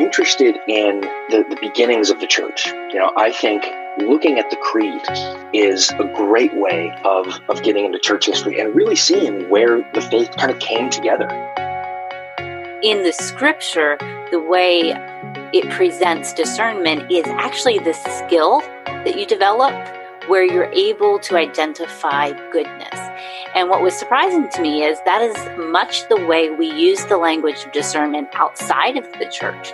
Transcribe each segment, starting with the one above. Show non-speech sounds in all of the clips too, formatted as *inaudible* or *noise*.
Interested in the, the beginnings of the church, you know, I think looking at the creed is a great way of, of getting into church history and really seeing where the faith kind of came together. In the scripture, the way it presents discernment is actually the skill that you develop where you're able to identify goodness. And what was surprising to me is that is much the way we use the language of discernment outside of the church.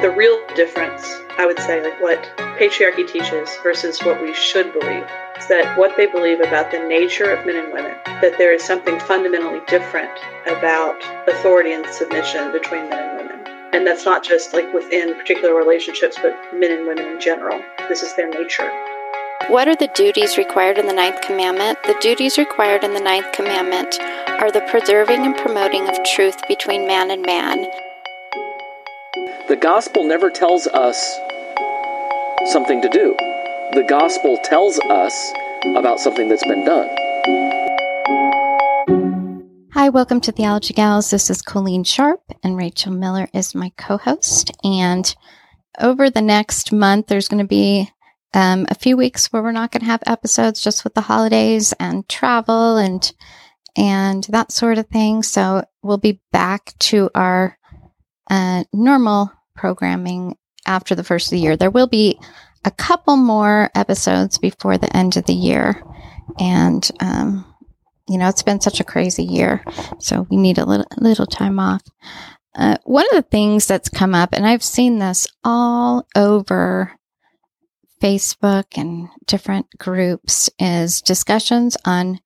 The real difference, I would say, like what patriarchy teaches versus what we should believe, is that what they believe about the nature of men and women, that there is something fundamentally different about authority and submission between men and women. And that's not just like within particular relationships, but men and women in general. This is their nature. What are the duties required in the ninth commandment? The duties required in the ninth commandment are the preserving and promoting of truth between man and man. The gospel never tells us something to do. The gospel tells us about something that's been done. Hi, welcome to Theology Gals. This is Coleen Sharp, and Rachel Miller is my co host. And over the next month, there's going to be um, a few weeks where we're not going to have episodes just with the holidays and travel and and that sort of thing. So we'll be back to our uh, normal programming after the first of the year. There will be a couple more episodes before the end of the year, and um, you know it's been such a crazy year, so we need a little little time off. Uh, one of the things that's come up, and I've seen this all over Facebook and different groups is discussions on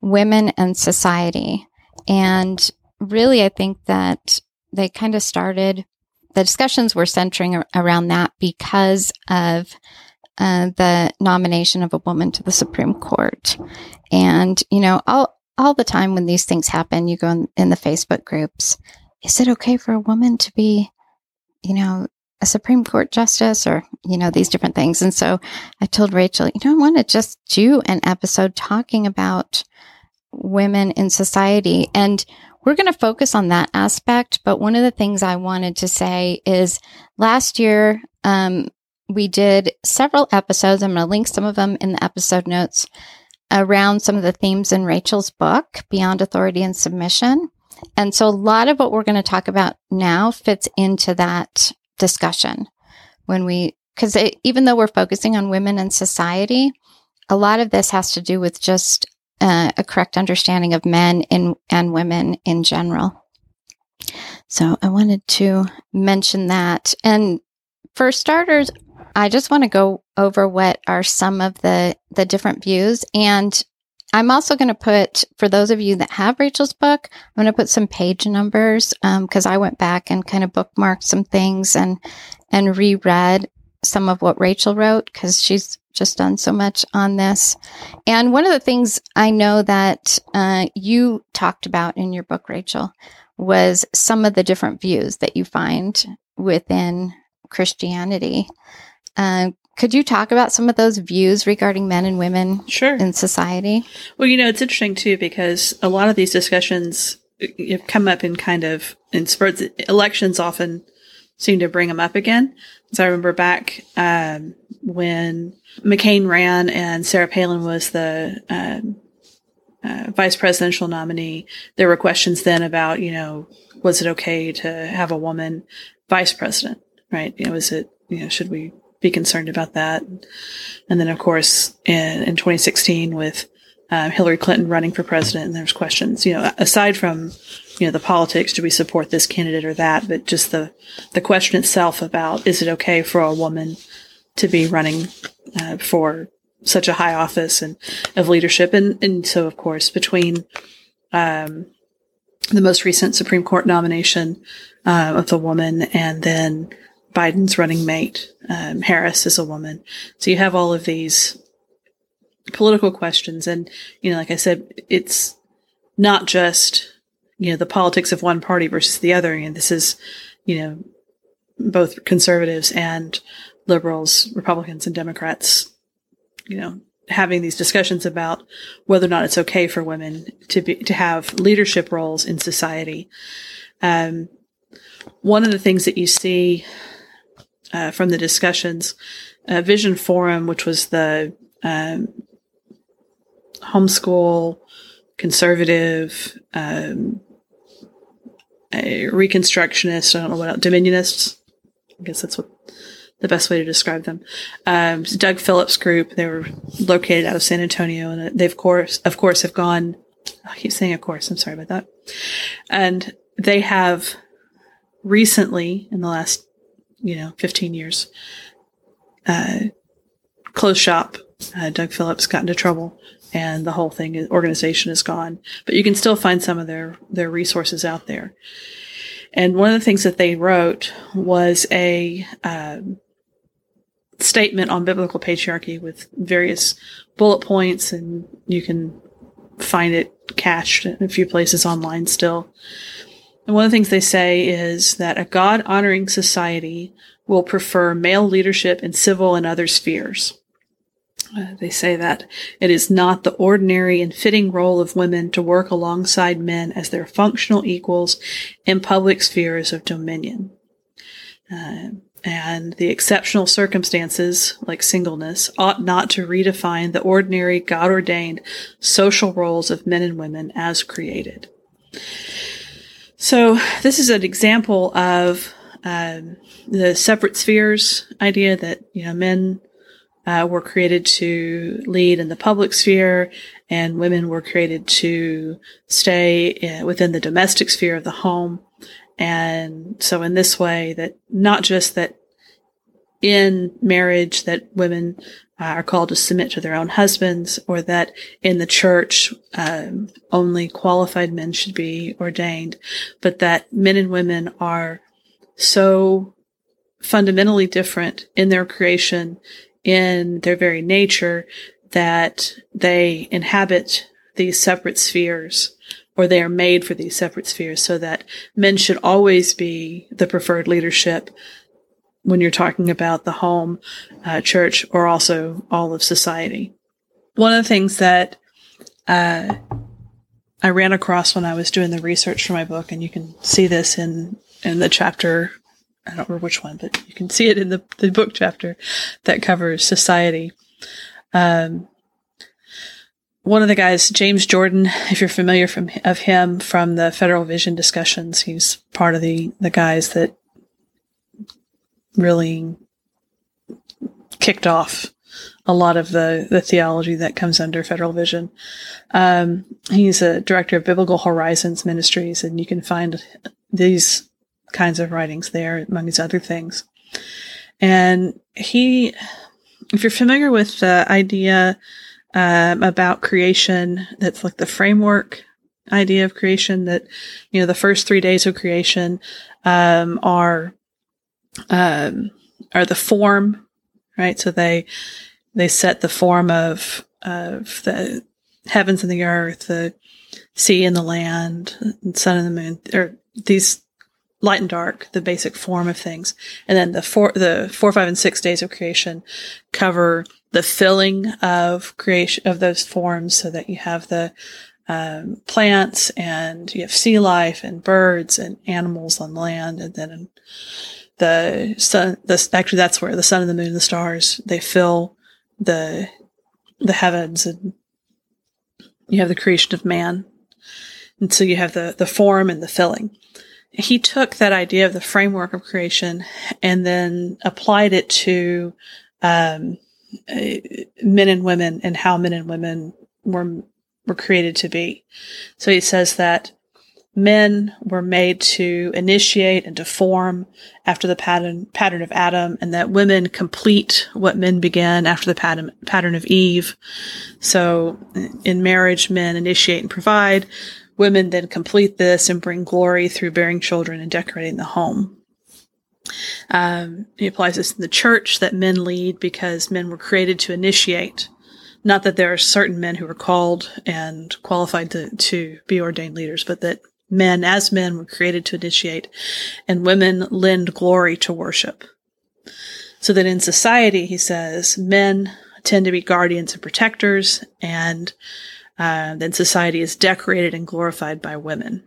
women and society. And really, I think that they kind of started, the discussions were centering around that because of uh, the nomination of a woman to the Supreme Court. And, you know, all, all the time when these things happen, you go in, in the Facebook groups. Is it okay for a woman to be, you know, a Supreme Court justice or, you know, these different things. And so I told Rachel, you know, I want to just do an episode talking about women in society. And we're going to focus on that aspect. But one of the things I wanted to say is last year, um, we did several episodes. I'm going to link some of them in the episode notes around some of the themes in Rachel's book, Beyond Authority and Submission. And so a lot of what we're going to talk about now fits into that discussion when we, because even though we're focusing on women in society, a lot of this has to do with just uh, a correct understanding of men in, and women in general. So I wanted to mention that. And for starters, I just want to go over what are some of the the different views and I'm also going to put, for those of you that have Rachel's book, I'm going to put some page numbers because um, I went back and kind of bookmarked some things and and reread some of what Rachel wrote because she's just done so much on this. And one of the things I know that uh, you talked about in your book, Rachel, was some of the different views that you find within Christianity. Uh, could you talk about some of those views regarding men and women sure. in society? Well, you know, it's interesting too because a lot of these discussions have come up in kind of in spurts. Elections often seem to bring them up again. So I remember back um, when McCain ran and Sarah Palin was the um, uh, vice presidential nominee. There were questions then about, you know, was it okay to have a woman vice president? Right? You know, is it you know should we be concerned about that. And then, of course, in, in 2016 with um, Hillary Clinton running for president, and there's questions, you know, aside from, you know, the politics, do we support this candidate or that? But just the, the question itself about is it okay for a woman to be running uh, for such a high office and of leadership? And, and so, of course, between um, the most recent Supreme Court nomination uh, of the woman, and then Biden's running mate, um, Harris, is a woman. So you have all of these political questions. And, you know, like I said, it's not just, you know, the politics of one party versus the other. And this is, you know, both conservatives and liberals, Republicans and Democrats, you know, having these discussions about whether or not it's okay for women to be to have leadership roles in society. Um, one of the things that you see uh, from the discussions, uh, Vision Forum, which was the um, homeschool conservative um, reconstructionist. I don't know what else, dominionists. I guess that's what the best way to describe them. Um, Doug Phillips group. They were located out of San Antonio, and they of course, of course, have gone. I keep saying, of course. I'm sorry about that. And they have recently, in the last, you know, 15 years, uh, closed shop. Uh, Doug Phillips got into trouble, and the whole thing organization is gone. But you can still find some of their their resources out there. And one of the things that they wrote was a um, statement on biblical patriarchy with various bullet points, and you can find it cached in a few places online still. And one of the things they say is that a God honoring society will prefer male leadership in civil and other spheres. Uh, they say that it is not the ordinary and fitting role of women to work alongside men as their functional equals in public spheres of dominion. Uh, and the exceptional circumstances, like singleness, ought not to redefine the ordinary God ordained social roles of men and women as created. So, this is an example of um, the separate spheres idea that, you know, men uh, were created to lead in the public sphere and women were created to stay uh, within the domestic sphere of the home. And so in this way that not just that in marriage that women uh, are called to submit to their own husbands or that in the church um, only qualified men should be ordained, but that men and women are so fundamentally different in their creation, in their very nature, that they inhabit these separate spheres or they are made for these separate spheres so that men should always be the preferred leadership when you're talking about the home, uh, church, or also all of society. One of the things that uh, I ran across when I was doing the research for my book, and you can see this in in the chapter. I don't remember which one, but you can see it in the, the book chapter that covers society. Um, one of the guys, James Jordan, if you're familiar from of him from the Federal Vision discussions, he's part of the the guys that really kicked off a lot of the the theology that comes under Federal Vision. Um, he's a director of Biblical Horizons Ministries, and you can find these kinds of writings there, among his other things. And he, if you're familiar with the idea um, about creation. That's like the framework idea of creation that, you know, the first three days of creation, um, are, um, are the form, right? So they, they set the form of, of the heavens and the earth, the sea and the land, and sun and the moon, or these light and dark, the basic form of things. And then the four, the four, five, and six days of creation cover the filling of creation of those forms so that you have the um, plants and you have sea life and birds and animals on land. And then the sun the actually that's where the sun and the moon and the stars they fill the the heavens and you have the creation of man. And so you have the the form and the filling he took that idea of the framework of creation and then applied it to um, uh, men and women and how men and women were were created to be. So he says that men were made to initiate and to form after the pattern pattern of Adam, and that women complete what men began after the pattern pattern of Eve. So in marriage, men initiate and provide. Women then complete this and bring glory through bearing children and decorating the home. Um, he applies this in the church that men lead because men were created to initiate. Not that there are certain men who are called and qualified to, to be ordained leaders, but that men, as men, were created to initiate, and women lend glory to worship. So that in society, he says, men tend to be guardians and protectors, and uh, then society is decorated and glorified by women.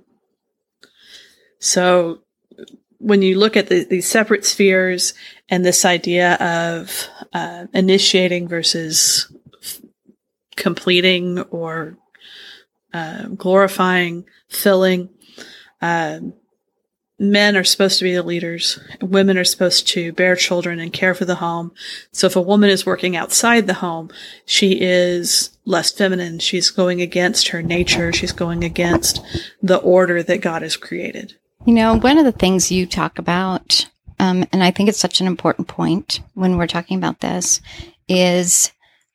So when you look at the, these separate spheres and this idea of uh, initiating versus f- completing or uh, glorifying, filling, um, men are supposed to be the leaders. Women are supposed to bear children and care for the home. So if a woman is working outside the home, she is less feminine. She's going against her nature. She's going against the order that God has created. You know, one of the things you talk about, um, and I think it's such an important point when we're talking about this, is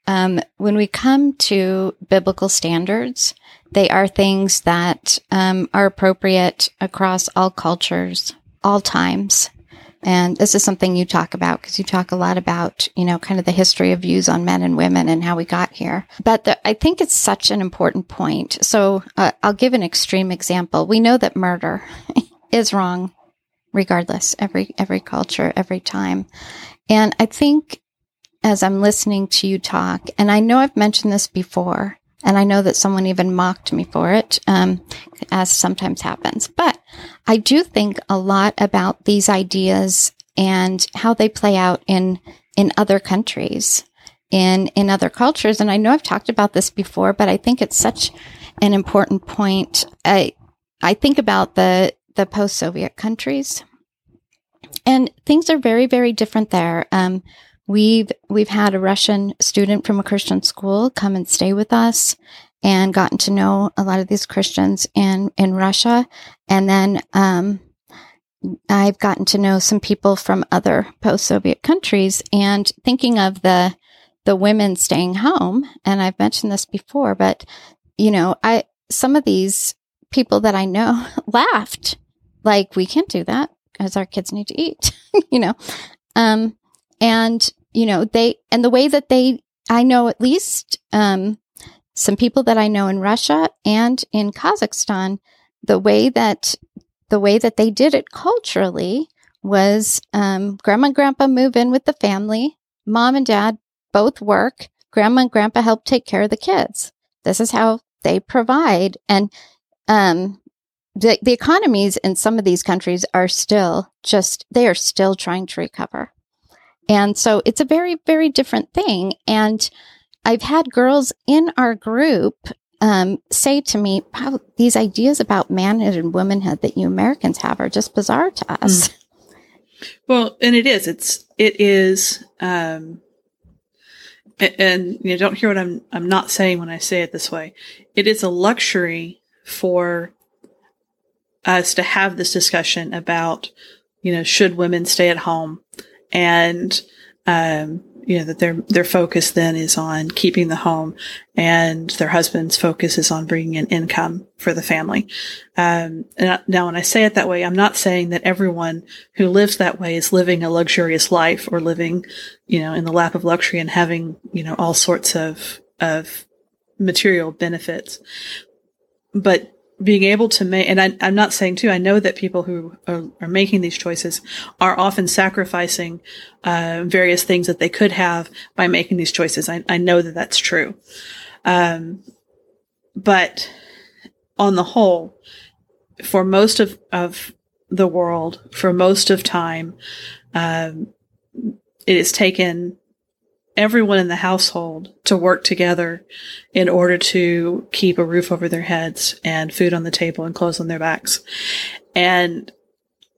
um, when we come to biblical standards, they are things that um, are appropriate across all cultures, all times. And this is something you talk about because you talk a lot about, you know, kind of the history of views on men and women and how we got here. But the, I think it's such an important point. So uh, I'll give an extreme example. We know that murder *laughs* is wrong regardless, every, every culture, every time. And I think as I'm listening to you talk, and I know I've mentioned this before, and I know that someone even mocked me for it, um, as sometimes happens. But I do think a lot about these ideas and how they play out in in other countries, in in other cultures. And I know I've talked about this before, but I think it's such an important point. I I think about the the post Soviet countries, and things are very very different there. Um, We've we've had a Russian student from a Christian school come and stay with us and gotten to know a lot of these Christians in in Russia, and then um, I've gotten to know some people from other post-Soviet countries. And thinking of the the women staying home, and I've mentioned this before, but you know, I some of these people that I know *laughs* laughed like we can't do that because our kids need to eat, *laughs* you know. Um, and, you know, they, and the way that they, I know at least, um, some people that I know in Russia and in Kazakhstan, the way that, the way that they did it culturally was, um, grandma and grandpa move in with the family. Mom and dad both work. Grandma and grandpa help take care of the kids. This is how they provide. And, um, the, the economies in some of these countries are still just, they are still trying to recover. And so it's a very, very different thing. And I've had girls in our group um, say to me, wow, these ideas about manhood and womanhood that you Americans have are just bizarre to us. Mm. Well, and it is. It's it is. Um, and, and you know, don't hear what I'm I'm not saying when I say it this way. It is a luxury for us to have this discussion about, you know, should women stay at home? And um, you know that their their focus then is on keeping the home, and their husband's focus is on bringing in income for the family. Um, now, when I say it that way, I'm not saying that everyone who lives that way is living a luxurious life or living, you know, in the lap of luxury and having you know all sorts of of material benefits. But being able to make, and I, am not saying too, I know that people who are, are making these choices are often sacrificing uh, various things that they could have by making these choices. I, I know that that's true. Um, but on the whole, for most of, of the world, for most of time, um, taken everyone in the household to work together in order to keep a roof over their heads and food on the table and clothes on their backs. And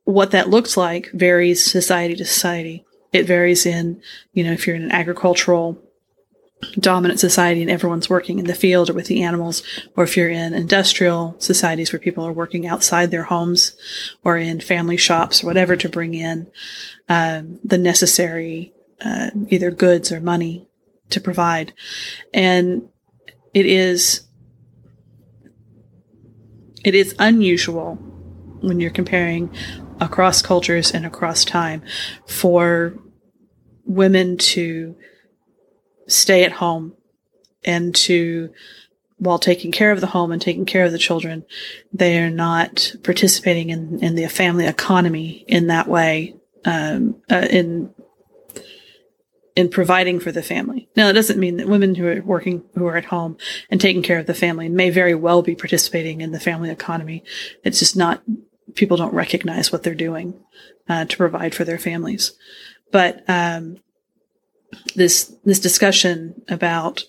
what that looks like varies society to society. It varies in, you know, if you're in an agricultural dominant society and everyone's working in the field or with the animals, or if you're in industrial societies where people are working outside their homes or in family shops or whatever to bring in um, the necessary uh, either goods or money to provide. And it is it is unusual when you're comparing across cultures and across time for women to stay at home and to while taking care of the home and taking care of the children, they are not participating in, in the family economy in that way, um, uh, in in providing for the family. Now, that doesn't mean that women who are working, who are at home and taking care of the family may very well be participating in the family economy. It's just not, people don't recognize what they're doing uh, to provide for their families. But um, this this discussion about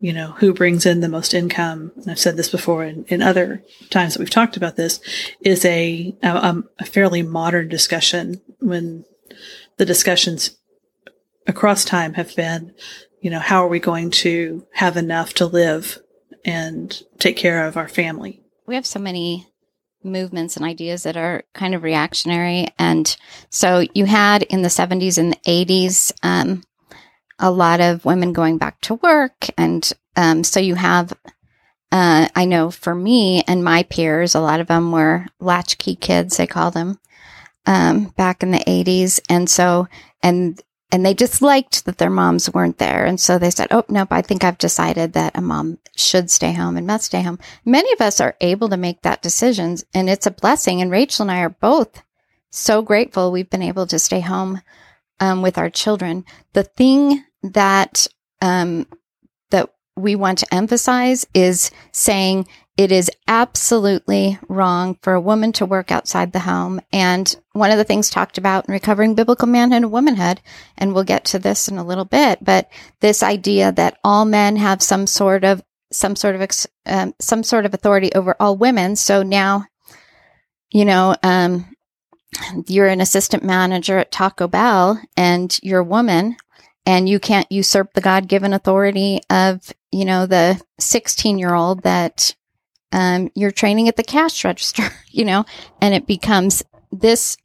you know who brings in the most income, and I've said this before in, in other times that we've talked about this, is a, a, a fairly modern discussion when the discussions across time have been, you know, how are we going to have enough to live and take care of our family? We have so many movements and ideas that are kind of reactionary. And so you had in the 70s and the 80s um, a lot of women going back to work. And um, so you have, uh, I know for me and my peers, a lot of them were latchkey kids, they call them, um, back in the 80s. And so, and and they disliked that their moms weren't there. And so they said, Oh, nope, I think I've decided that a mom should stay home and must stay home. Many of us are able to make that decision and it's a blessing. And Rachel and I are both so grateful we've been able to stay home um, with our children. The thing that, um, that we want to emphasize is saying it is absolutely wrong for a woman to work outside the home. And one of the things talked about in recovering biblical manhood and womanhood, and we'll get to this in a little bit, but this idea that all men have some sort of some sort of um, some sort of authority over all women. So now, you know, um, you're an assistant manager at Taco Bell, and you're a woman, and you can't usurp the God given authority of you know the 16 year old that um, you're training at the cash register, *laughs* you know, and it becomes this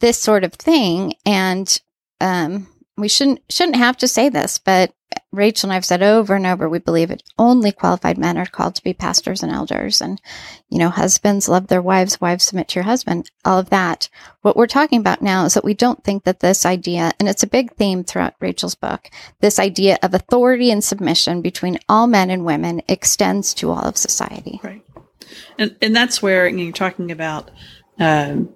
this sort of thing. And um, we shouldn't shouldn't have to say this, but Rachel and I've said over and over, we believe it only qualified men are called to be pastors and elders. And, you know, husbands love their wives, wives submit to your husband, all of that. What we're talking about now is that we don't think that this idea, and it's a big theme throughout Rachel's book, this idea of authority and submission between all men and women extends to all of society. Right. And, and that's where you know, you're talking about, um,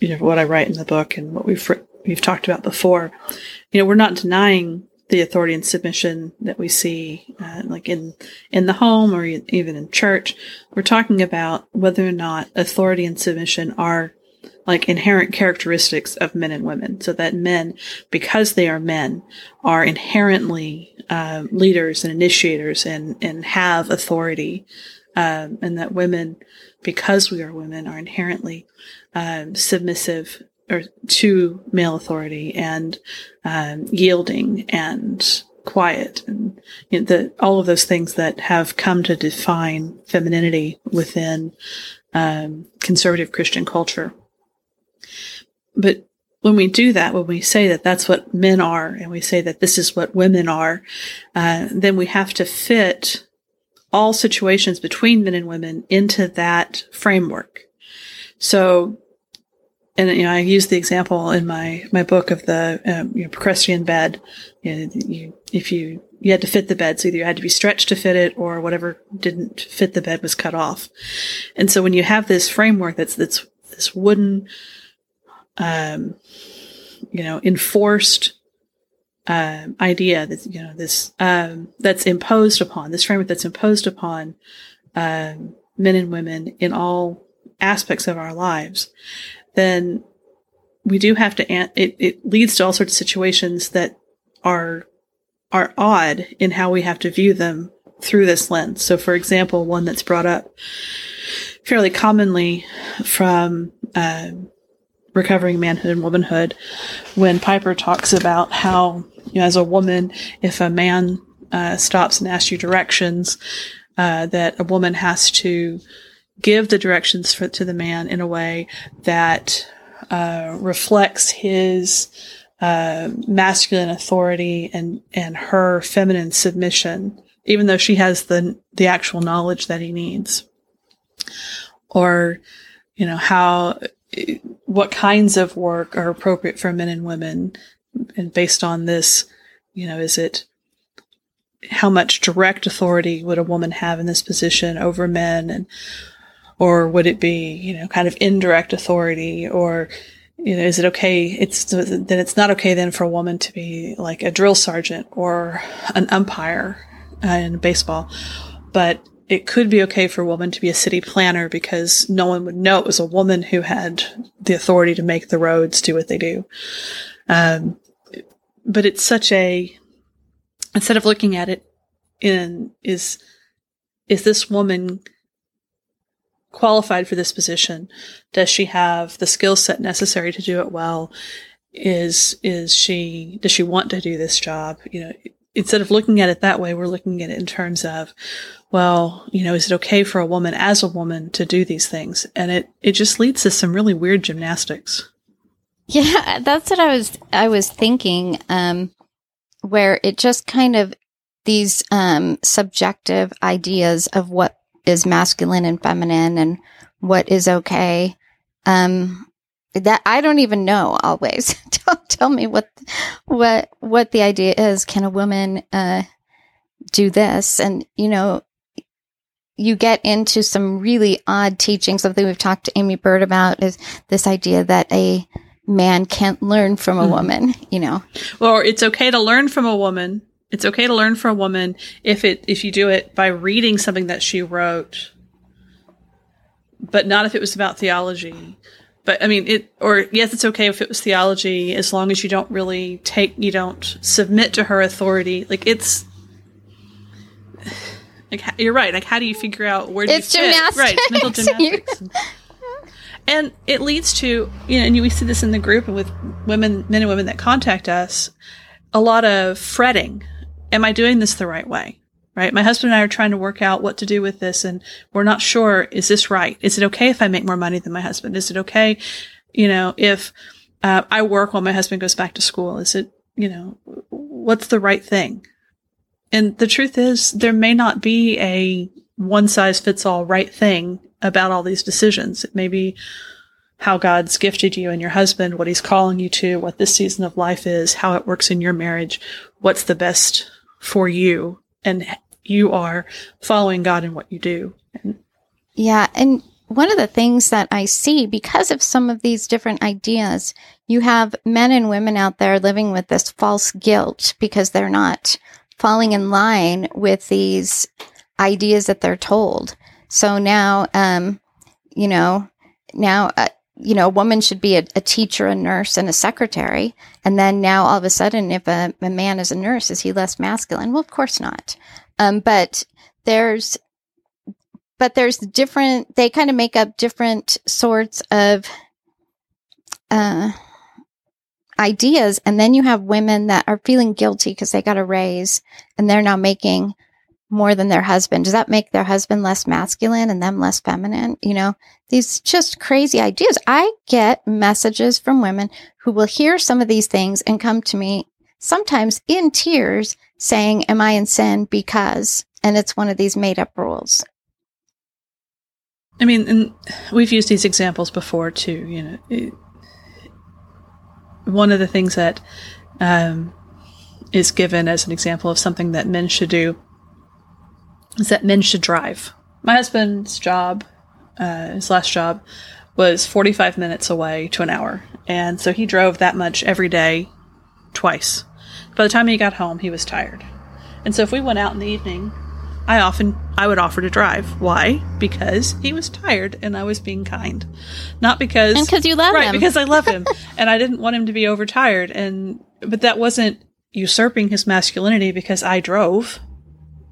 you know, what I write in the book and what we've, we've talked about before. You know, we're not denying the authority and submission that we see, uh, like in in the home or even in church. We're talking about whether or not authority and submission are like inherent characteristics of men and women. So that men, because they are men, are inherently uh, leaders and initiators and and have authority, um, and that women, because we are women, are inherently um, submissive or to male authority and um, yielding and quiet and you know, the, all of those things that have come to define femininity within um, conservative Christian culture. But when we do that, when we say that that's what men are, and we say that this is what women are, uh, then we have to fit all situations between men and women into that framework. So and you know, I use the example in my my book of the um, you know, Procrustean bed. You, know, you, if you you had to fit the bed, so either you had to be stretched to fit it, or whatever didn't fit the bed was cut off. And so when you have this framework that's that's this wooden, um, you know, enforced um, idea that you know this um, that's imposed upon this framework that's imposed upon um, men and women in all aspects of our lives then we do have to, it, it leads to all sorts of situations that are, are odd in how we have to view them through this lens. So, for example, one that's brought up fairly commonly from uh, recovering manhood and womanhood, when Piper talks about how, you know, as a woman, if a man uh, stops and asks you directions, uh, that a woman has to give the directions for, to the man in a way that uh, reflects his uh, masculine authority and and her feminine submission, even though she has the the actual knowledge that he needs. or you know how what kinds of work are appropriate for men and women and based on this you know is it how much direct authority would a woman have in this position over men and or would it be you know kind of indirect authority or you know is it okay it's then it's not okay then for a woman to be like a drill sergeant or an umpire in baseball but it could be okay for a woman to be a city planner because no one would know it was a woman who had the authority to make the roads do what they do. Um, but it's such a instead of looking at it in is is this woman qualified for this position? Does she have the skill set necessary to do it well? Is is she does she want to do this job? You know, instead of looking at it that way, we're looking at it in terms of, well, you know, is it okay for a woman as a woman to do these things? And it it just leads to some really weird gymnastics. Yeah, that's what I was I was thinking. Um, where it just kind of these um, subjective ideas of what is masculine and feminine and what is okay. Um, that I don't even know always. *laughs* don't tell me what what what the idea is. Can a woman uh, do this? And you know, you get into some really odd teaching. Something we've talked to Aimee Byrd about is this idea that a man can't learn from a mm woman. You know, or it's okay to learn from a woman. It's okay to learn from a woman if it if you do it by reading something that she wrote, but not if it was about theology but I mean, it, or yes, it's okay if it was theology as long as you don't really take, you don't submit to her authority. Like it's, like you're right. Like how do you figure out where do it's you gymnastics. fit? Right, it's mental *laughs* gymnastics. and it leads to you know, and we see this in the group and with women, men and women that contact us, a lot of fretting. Am I doing this the right way? right? My husband and I are trying to work out what to do with this and we're not sure, is this right? Is it okay if I make more money than my husband? Is it okay, you know, if uh, I work while my husband goes back to school? Is it, you know, what's the right thing? And the truth is, there may not be a one size fits all right thing about all these decisions. It may be how God's gifted you and your husband, what he's calling you to, what this season of life is, how it works in your marriage, what's the best for you and you are following God in what you do. Yeah. And one of the things that I see because of some of these different ideas, you have men and women out there living with this false guilt because they're not falling in line with these ideas that they're told. So now, um, you know, now, uh, you know, a woman should be a, a, teacher, a nurse, and a secretary. And then now all of a sudden, if a, a man is a nurse, is he less masculine? Well, of course not. Um, but there's, but there's different, they kind of make up different sorts of, uh, ideas. And then you have women that are feeling guilty because they got a raise and they're now making more than their husband. Does that make their husband less masculine and them less feminine? You know, these just crazy ideas. I get messages from women who will hear some of these things and come to me sometimes in tears saying, Am I in sin? Because, and it's one of these made up rules. I mean, and we've used these examples before too. You know, it, one of the things that um, is given as an example of something that men should do is that men should drive. My husband's job, uh, his last job, was 45 minutes away to an hour. And so he drove that much every day, twice. By the time he got home, he was tired. And so if we went out in the evening, I often I would offer to drive. Why? Because he was tired and I was being kind. Not because And because you love right, him. because I love him. *laughs* and I didn't want him to be overtired and but that wasn't usurping his masculinity because I drove.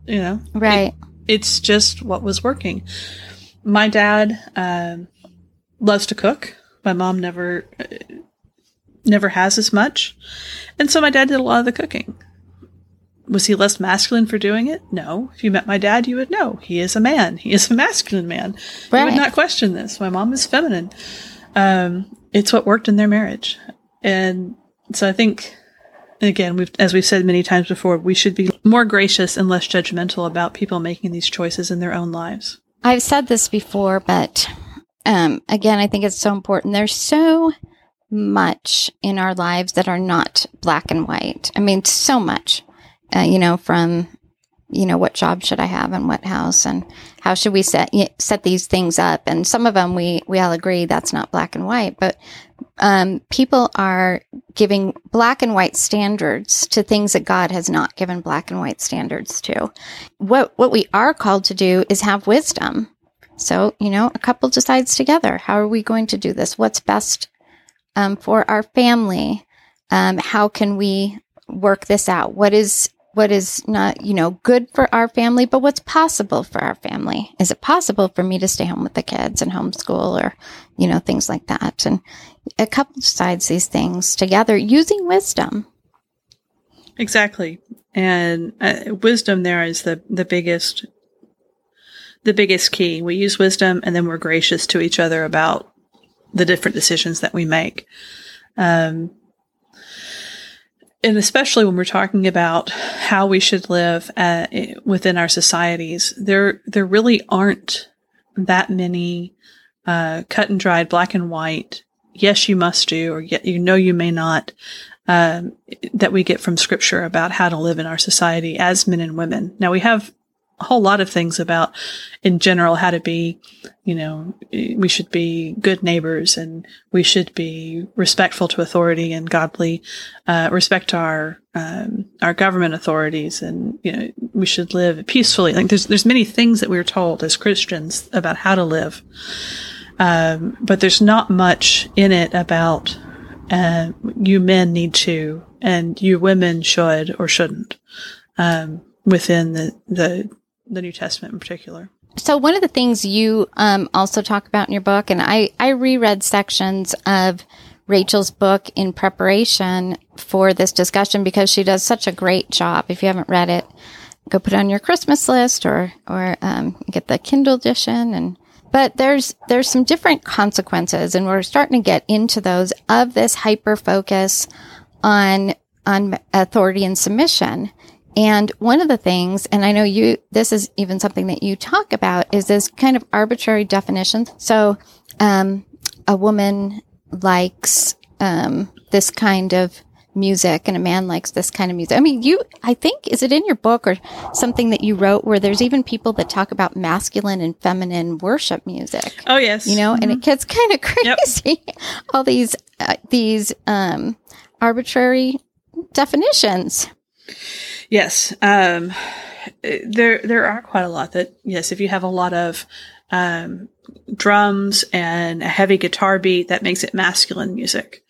You know? Right. It, it's just what was working. My dad um, loves to cook. My mom never uh, never has as much. And so my dad did a lot of the cooking. Was he less masculine for doing it? No. If you met my dad, you would know. He is a man. He is a *laughs* masculine man. Right. You would not question this. My mom is feminine. Um, it's what worked in their marriage. And so I think, again, we've, as we've said many times before, we should be more gracious and less judgmental about people making these choices in their own lives. I've said this before, but um, again, I think it's so important. There's so much in our lives that are not black and white. I mean, so much, uh, you know, from, you know, what job should I have and what house and how should we set, set these things up? And some of them we, we all agree that's not black and white, but, um, people are giving black and white standards to things that God has not given black and white standards to. What, what we are called to do is have wisdom. So, you know, a couple decides together. How are we going to do this? What's best um, for our family? Um, how can we work this out? What is what is not you know good for our family, but what's possible for our family? Is it possible for me to stay home with the kids and homeschool, or you know things like that? And a couple decides these things together using wisdom. Exactly, and uh, wisdom there is the the biggest the biggest key. We use wisdom, and then we're gracious to each other about the different decisions that we make. Um, and especially when we're talking about how we should live uh, within our societies, there there really aren't that many uh, cut and dried, black and white. Yes, you must do, or yet you know you may not. Um, that we get from Scripture about how to live in our society as men and women. Now we have a whole lot of things about, in general, how to be, you know, we should be good neighbors and we should be respectful to authority and godly, uh, respect our, um, our government authorities and, you know, we should live peacefully. Like there's, there's many things that we're told as Christians about how to live. Um, but there's not much in it about, uh, you men need to and you women should or shouldn't. Um, within the, the the New Testament in particular. So one of the things you um, also talk about in your book, and I, I reread sections of Rachel's book in preparation for this discussion because she does such a great job. If you haven't read it, go put it on your Christmas list or or um, get the Kindle edition. And but there's there's some different consequences, and we're starting to get into those of this hyper focus on on authority and submission. And one of the things, and I know you, this is even something that you talk about, is this kind of arbitrary definition. So, um, a woman likes, um, this kind of music and a man likes this kind of music. I mean, you, I think, is it in your book or something that you wrote where there's even people that talk about masculine and feminine worship music? Oh, yes. You know, mm-hmm. and it gets kind of crazy. Yep. *laughs* All these, uh, these, um, arbitrary definitions. Yes. Um, there, there are quite a lot that, yes, if you have a lot of, um, drums and a heavy guitar beat, that makes it masculine music.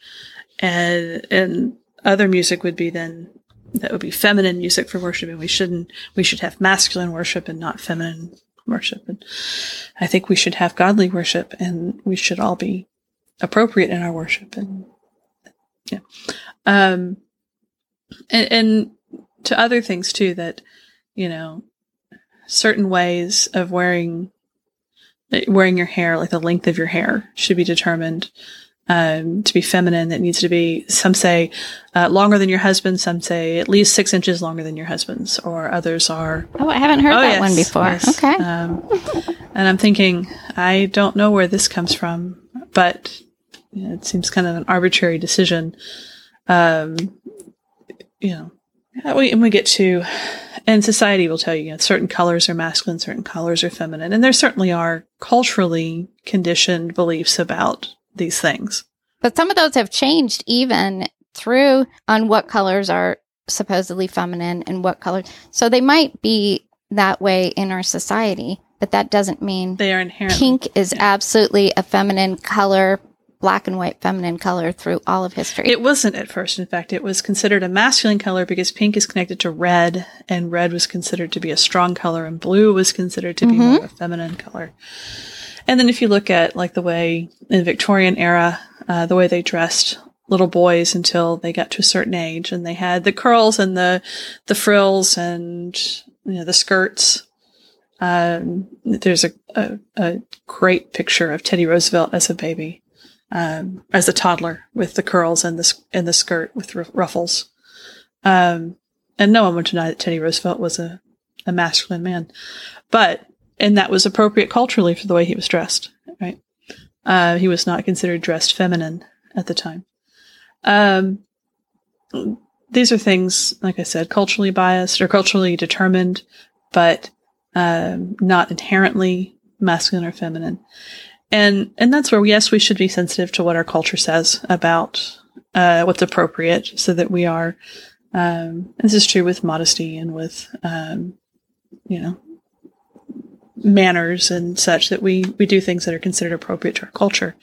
And, and other music would be then, that would be feminine music for worship. And we shouldn't, we should have masculine worship and not feminine worship. And I think we should have godly worship and we should all be appropriate in our worship. And yeah. Um, and, and to other things too that you know certain ways of wearing wearing your hair like the length of your hair should be determined um, to be feminine that needs to be some say uh, longer than your husband some say at least six inches longer than your husband's or others are oh i haven't heard oh, that yes, one before yes. okay um, and i'm thinking i don't know where this comes from but you know, it seems kind of an arbitrary decision um, you know we, and we get to, and society will tell you, you know, certain colors are masculine, certain colors are feminine. And there certainly are culturally conditioned beliefs about these things. But some of those have changed even through on what colors are supposedly feminine and what colors. So they might be that way in our society, but that doesn't mean they are inherent. Pink is yeah. absolutely a feminine color black and white feminine color through all of history. It wasn't at first. In fact, it was considered a masculine color because pink is connected to red, and red was considered to be a strong color, and blue was considered to be mm-hmm. more of a feminine color. And then if you look at like the way in Victorian era, uh, the way they dressed little boys until they got to a certain age, and they had the curls and the the frills and you know the skirts. Um, there's a, a, a great picture of Teddy Roosevelt as a baby um, as a toddler with the curls and the and the skirt with ruffles. Um, and no one would deny that Teddy Roosevelt was a, a masculine man, but and that was appropriate culturally for the way he was dressed, right? Uh, he was not considered dressed feminine at the time. Um, these are things, like I said, culturally biased or culturally determined, but um, not inherently masculine or feminine. And and that's where yes, we should be sensitive to what our culture says about uh, what's appropriate, so that we are. Um, this is true with modesty and with um, you know manners and such that we we do things that are considered appropriate to our culture,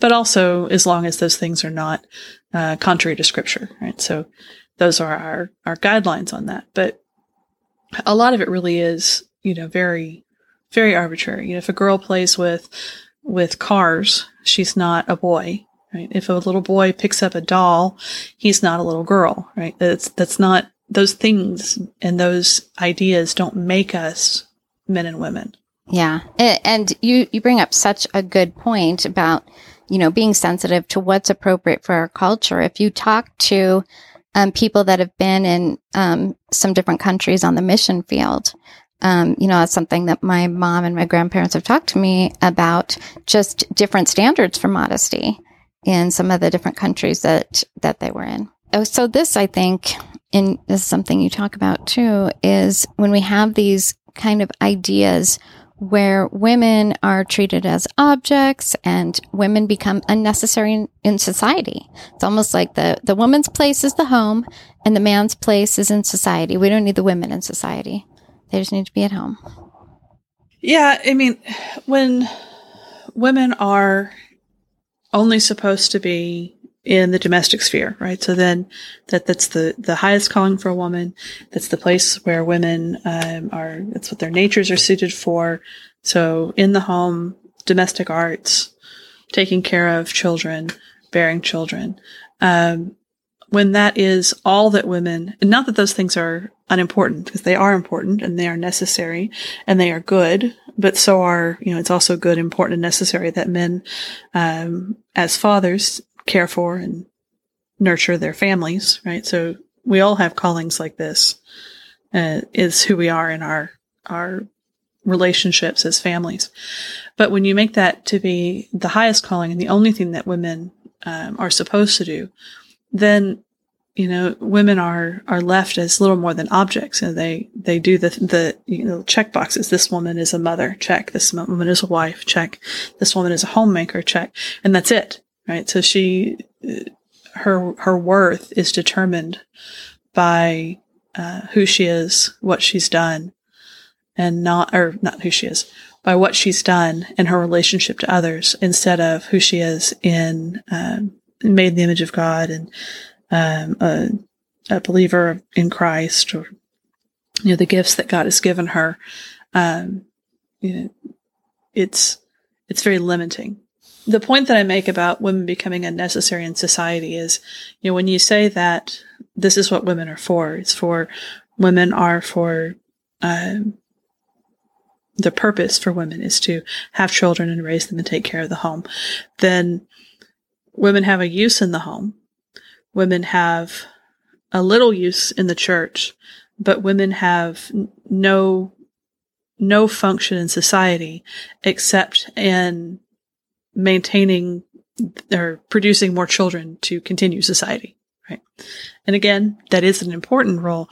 but also as long as those things are not uh, contrary to scripture, right? So those are our our guidelines on that. But a lot of it really is you know very very arbitrary. You know, if a girl plays with with cars, she's not a boy, right? If a little boy picks up a doll, he's not a little girl, right? That's that's not those things and those ideas don't make us men and women. Yeah. And you, you bring up such a good point about, you know, being sensitive to what's appropriate for our culture. If you talk to um, people that have been in um, some different countries on the mission field, um, you know, that's something that my mom and my grandparents have talked to me about just different standards for modesty in some of the different countries that, that they were in. Oh, so this, I think, and this is something you talk about too, is when we have these kind of ideas where women are treated as objects and women become unnecessary in, in, society. It's almost like the, the woman's place is the home and the man's place is in society. We don't need the women in society. They just need to be at home. Yeah. I mean, when women are only supposed to be in the domestic sphere, right? So then that, that's the, the highest calling for a woman. That's the place where women, um, are, that's what their natures are suited for. So in the home, domestic arts, taking care of children, bearing children. Um, when that is all that women, and not that those things are unimportant, because they are important and they are necessary and they are good, but so are, you know, it's also good, important, and necessary that men, um, as fathers care for and nurture their families, right? So we all have callings like this, uh, is who we are in our, our relationships as families. But when you make that to be the highest calling and the only thing that women um, are supposed to do, then you know women are are left as little more than objects. And they they do the the you know check boxes. This woman is a mother. Check. This woman is a wife. Check. This woman is a homemaker. Check. And that's it right? So she, her, her worth is determined by uh, who she is, what she's done, and not, or not who she is, by what she's done and her relationship to others instead of who she is in, um, made in the image of God and, um, a, a, believer in Christ or, you know, the gifts that God has given her. Um, you know, it's, it's very limiting the point that I make about women becoming unnecessary in society is, you know, when you say that this is what women are for, it's for women are for, um, the purpose for women is to have children and raise them and take care of the home, then women have a use in the home. Women have a little use in the church, but women have no no function in society except in maintaining or producing more children to continue society, right? And again, that is an important role,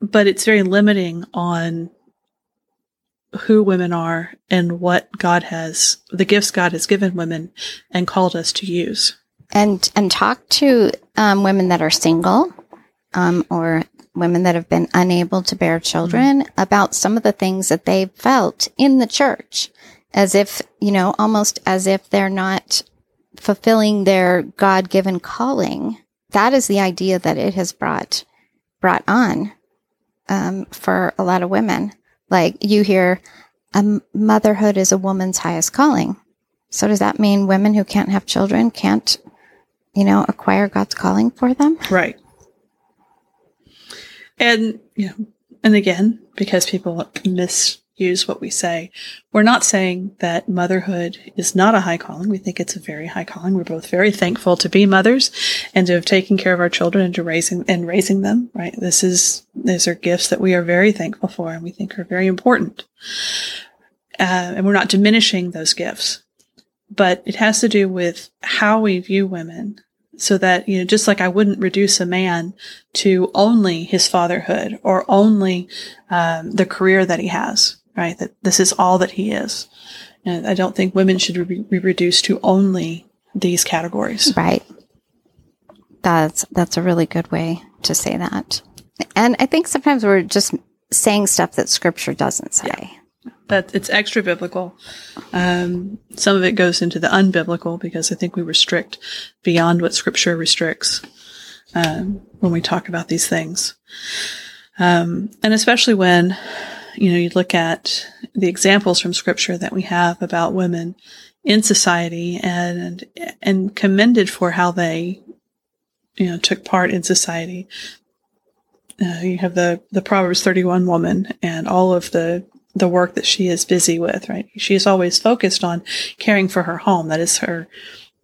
but it's very limiting on who women are and what God has, the gifts God has given women and called us to use. And, and talk to um, women that are single um, or women that have been unable to bear children mm-hmm. about some of the things that they've felt in the church as if, you know, almost as if they're not fulfilling their God given calling. That is the idea that it has brought, brought on, um, for a lot of women. Like you hear, um, motherhood is a woman's highest calling. So does that mean women who can't have children can't, you know, acquire God's calling for them? Right. And, you know, and again, because people miss use what we say. We're not saying that motherhood is not a high calling. We think it's a very high calling. We're both very thankful to be mothers and to have taken care of our children and to raising and raising them, right? This is these are gifts that we are very thankful for and we think are very important. uh, and we're not diminishing those gifts, but it has to do with how we view women. So that, you know, just like I wouldn't reduce a man to only his fatherhood or only um, the career that he has, right? That this is all that he is. And I don't think women should be reduced to only these categories. Right. That's that's a really good way to say that. And I think sometimes we're just saying stuff that scripture doesn't say. Yeah that it's extra biblical. Um, some of it goes into the unbiblical because I think we restrict beyond what Scripture restricts um, when we talk about these things, um, and especially when you know you look at the examples from Scripture that we have about women in society and and commended for how they you know took part in society. Uh, you have the the Proverbs 31 woman and all of the the work that she is busy with, right? She is always focused on caring for her home. That is her,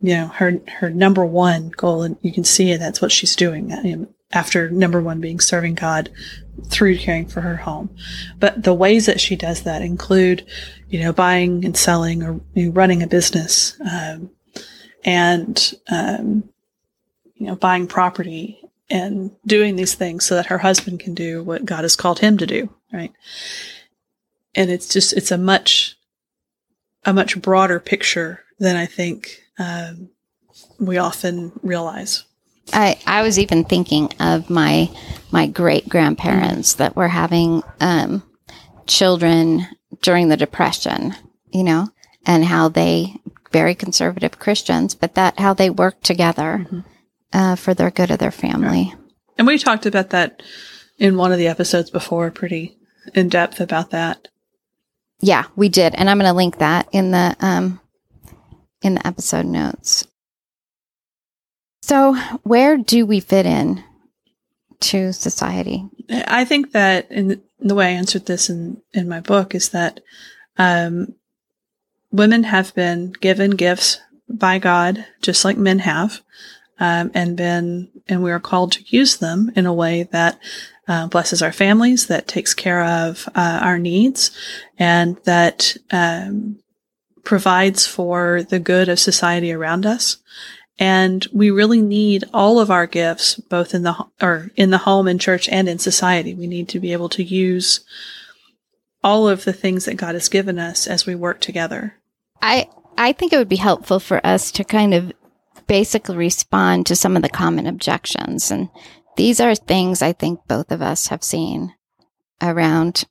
you know, her, her number one goal. And you can see that's what she's doing after number one being serving God through caring for her home. But the ways that she does that include, you know, buying and selling or you know, running a business, um, and, um, you know, buying property and doing these things so that her husband can do what God has called him to do, right? and it's just it's a much a much broader picture than I think um, we often realize. I, I was even thinking of my my great grandparents that were having um, children during the depression, you know, and how they very conservative Christians, but that how they worked together mm-hmm. uh, for their good of their family. And we talked about that in one of the episodes before, pretty in depth about that. Yeah, we did, and I'm going to link that in the um, in the episode notes. So, where do we fit in to society? I think that in the way I answered this in in my book is that um, women have been given gifts by God, just like men have, um, and been and we are called to use them in a way that uh, blesses our families, that takes care of uh, our needs, and that um, provides for the good of society around us. And we really need all of our gifts, both in the or in the home, in church, and in society. We need to be able to use all of the things that God has given us as we work together. I I think it would be helpful for us to kind of basically respond to some of the common objections and these are things I think both of us have seen around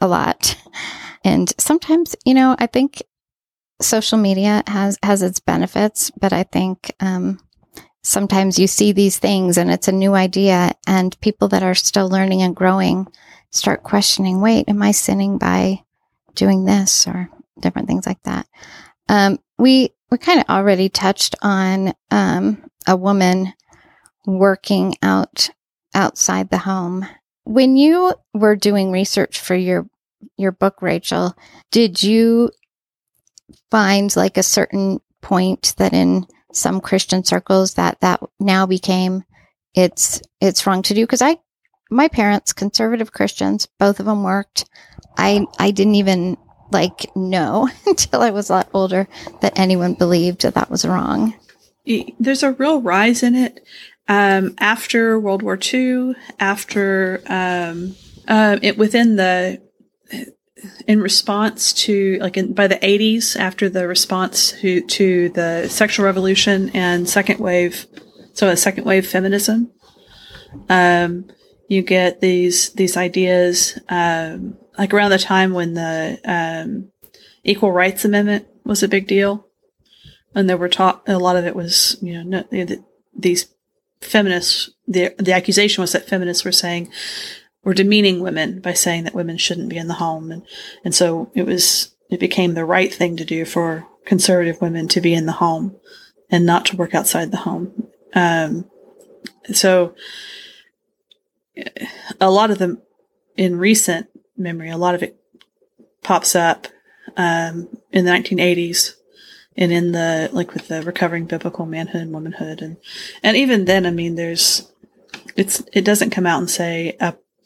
a lot. And sometimes, you know, I think social media has, has its benefits, but I think, um, sometimes you see these things and it's a new idea and people that are still learning and growing start questioning, wait, am I sinning by doing this or different things like that? Um, we, we kind of already touched on, um, a woman working out outside the home. When you were doing research for your your book, Rachel, did you find like a certain point that in some Christian circles that that now became it's it's wrong to do because I my parents conservative Christians both of them worked I I didn't even like know *laughs* until I was a lot older that anyone believed that that was wrong. There's a real rise in it. Um, after World War II, after um, uh, it within the in response to like in, by the 80s after the response to, to the sexual revolution and second wave so a second wave feminism um, you get these these ideas um, like around the time when the um, equal rights amendment was a big deal. And there were taught a lot of it was you know no, these feminists, the, the accusation was that feminists were saying, were demeaning women by saying that women shouldn't be in the home. And, and so it was, it became the right thing to do for conservative women to be in the home and not to work outside the home. Um, so a lot of them in recent memory, a lot of it pops up, um, in the 1980s and in the like with the recovering biblical manhood and womanhood and and even then i mean there's it's it doesn't come out and say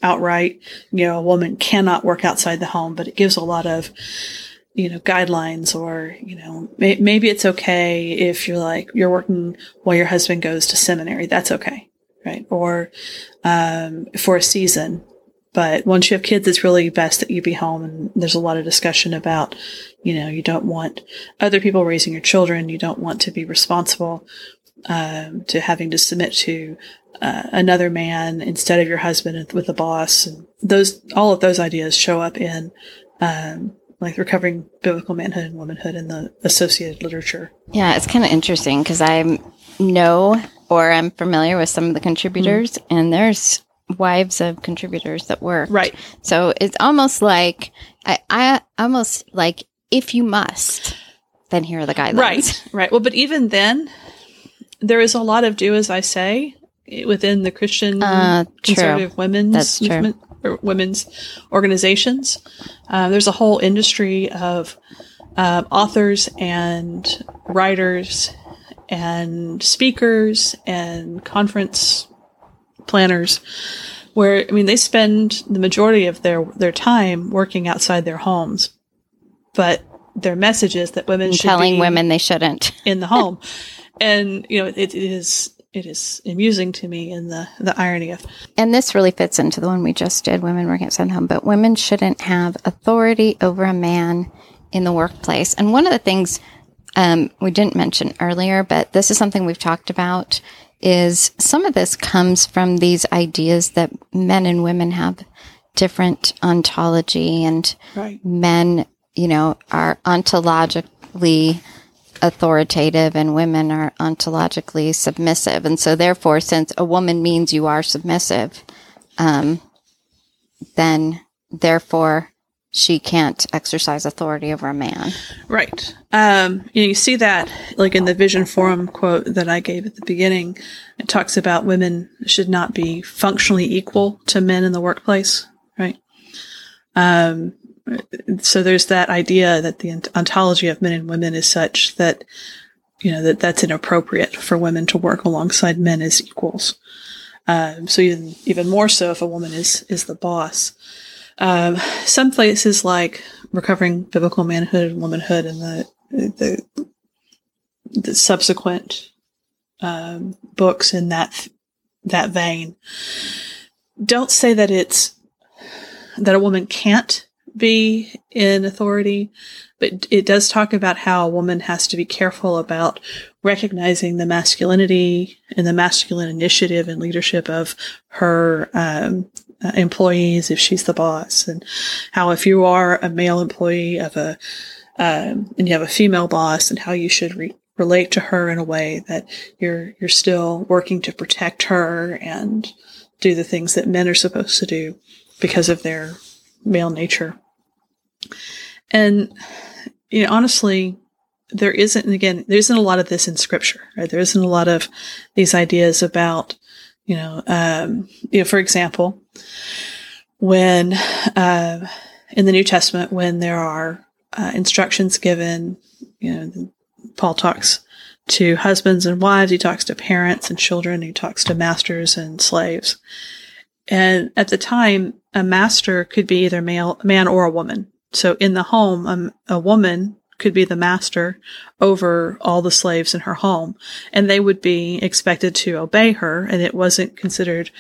outright you know a woman cannot work outside the home but it gives a lot of you know, guidelines or, you know, may, maybe it's okay if you're like, you're working while your husband goes to seminary. That's okay. Right. Or, um, for a season. But once you have kids, it's really best that you be home. And there's a lot of discussion about, you know, you don't want other people raising your children. You don't want to be responsible, um, to having to submit to, uh, another man instead of your husband with a boss. And those, all of those ideas show up in, um, like recovering biblical manhood and womanhood in the associated literature. Yeah, it's kind of interesting because I know or I'm familiar with some of the contributors, mm. and there's wives of contributors that work. Right. So it's almost like I, I almost like if you must, then here are the guidelines. Right. Right. Well, but even then, there is a lot of do as I say within the Christian uh, conservative women's movement or women's organizations. Uh, there's a whole industry of uh, authors and writers and speakers and conference planners where I mean they spend the majority of their their time working outside their homes, but their message is that women should telling women they shouldn't. in the home, *laughs* and you know it, it is it is amusing to me in the the irony of and this really fits into the one we just did women working outside home but women shouldn't have authority over a man in the workplace and one of the things um, we didn't mention earlier but this is something we've talked about is some of this comes from these ideas that men and women have different ontology and right. men you know are ontologically authoritative and women are ontologically submissive. And so therefore, since a woman means you are submissive, um, then therefore she can't exercise authority over a man. Right. Um, you, know, you see that like in the Vision Forum quote that I gave at the beginning. It talks about women should not be functionally equal to men in the workplace. Right. Um, so there's that idea that the ontology of men and women is such that you know that that's inappropriate for women to work alongside men as equals. Um, so even even more so if a woman is is the boss. Um, some places like recovering biblical manhood and womanhood and the the, the subsequent um, books in that that vein don't say that it's that a woman can't be in authority, but it does talk about how a woman has to be careful about recognizing the masculinity and the masculine initiative and leadership of her um, uh, employees if she's the boss, and how if you are a male employee of a um, and you have a female boss, and how you should re- relate to her in a way that you're you're still working to protect her and do the things that men are supposed to do because of their male nature. And, you know, honestly, there isn't, again, there isn't a lot of this in scripture, right? There isn't a lot of these ideas about, you know, um, you know, for example, when, uh, in the New Testament, when there are uh, instructions given, you know, Paul talks to husbands and wives, he talks to parents and children, he talks to masters and slaves. And at the time, a master could be either male, man or a woman. So in the home, um, a woman could be the master over all the slaves in her home, and they would be expected to obey her. And it wasn't considered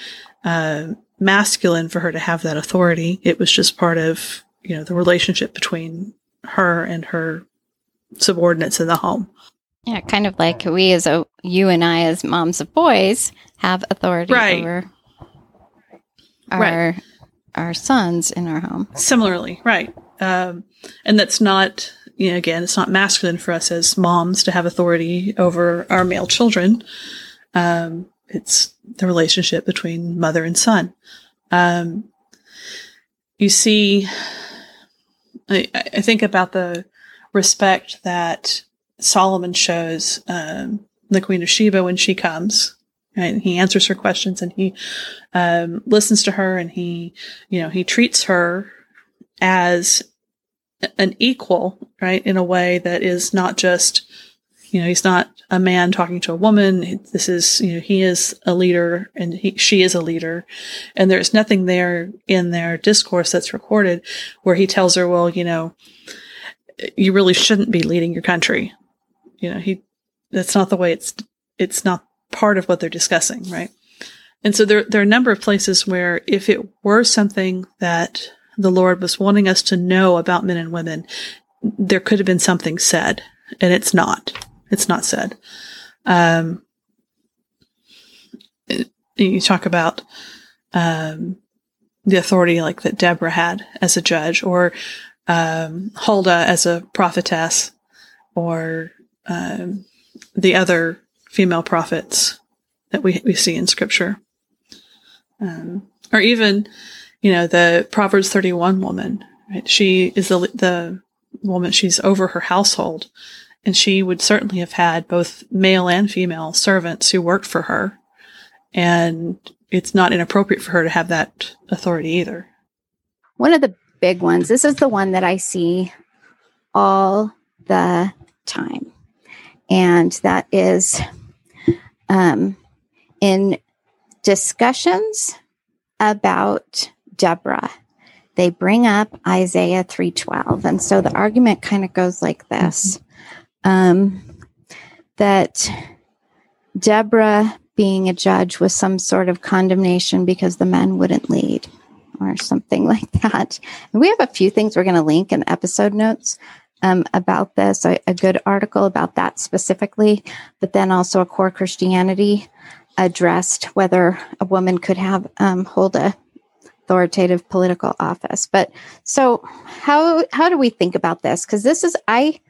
uh, masculine for her to have that authority. It was just part of you know the relationship between her and her subordinates in the home. Yeah, kind of like we as a you and I as moms of boys have authority right. over our right. our sons in our home. Similarly, right. Um, and that's not, you know, again, it's not masculine for us as moms to have authority over our male children. Um, it's the relationship between mother and son. Um, you see, I, I, think about the respect that Solomon shows um, the Queen of Sheba when she comes. Right? He answers her questions and he um, listens to her and he, you know, he treats her as an equal, right? In a way that is not just, you know, he's not a man talking to a woman. This is, you know, he is a leader and he, she is a leader. And there's nothing there in their discourse that's recorded where he tells her, well, you know, you really shouldn't be leading your country. You know, he that's not the way it's it's not part of what they're discussing, right? And so there there are a number of places where if it were something that the Lord was wanting us to know about men and women, there could have been something said, and it's not. It's not said. Um, you talk about um, the authority like that Deborah had as a judge, or um, Huldah as a prophetess, or um, the other female prophets that we we see in Scripture, um, or even you know the Proverbs thirty one woman. Right? She is the the woman. She's over her household, and she would certainly have had both male and female servants who worked for her, and it's not inappropriate for her to have that authority either. One of the big ones. This is the one that I see all the time, and that is um, in discussions about Deborah. They bring up Isaiah 3:12, and so the argument kind of goes like this: um, that Deborah being a judge was some sort of condemnation because the men wouldn't lead or something *laughs* like that. And we have a few things we're going to link in episode notes um, about this, a, a, good article about that specifically, but then also a core Christianity addressed whether a woman could have um, hold a authoritative political office. But so how how do we think about this? Because this is I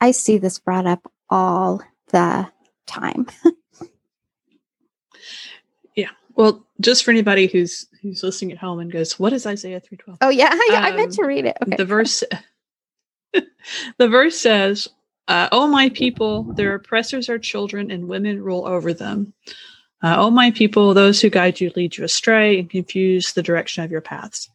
I see this brought up all the time. *laughs* Yeah. Well, just for anybody who's who's listening at home and goes, "What is Isaiah three twelve? Oh yeah, *laughs* yeah, um, I meant to read it. Okay. The verse, *laughs* the verse says, uh, "Oh my people, their oppressors are children, and women rule over them. Uh, oh my people, those who guide you lead you astray and confuse the direction of your paths."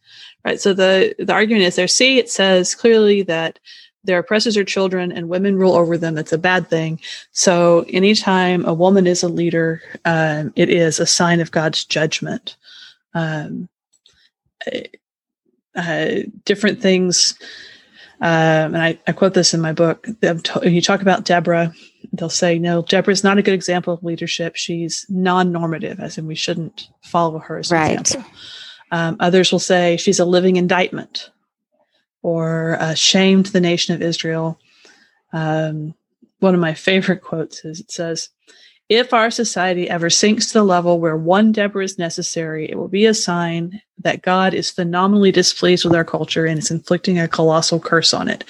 Right. So the the argument is there. See, it says clearly that their oppressors are children and women rule over them. It's a bad thing. So anytime a woman is a leader, um, it is a sign of God's judgment. Um, uh, different things. Um, and I, I, quote this in my book. You talk about Deborah, they'll say, no, Deborah is not a good example of leadership. She's non normative, as in we shouldn't follow her as an right. example. Um, others will say she's a living indictment or uh, shamed the nation of Israel. Um, one of my *laughs* favorite quotes is it says, if our society ever sinks to the level where one Deborah is necessary, it will be a sign that God is phenomenally displeased with our culture and is inflicting a colossal curse on it.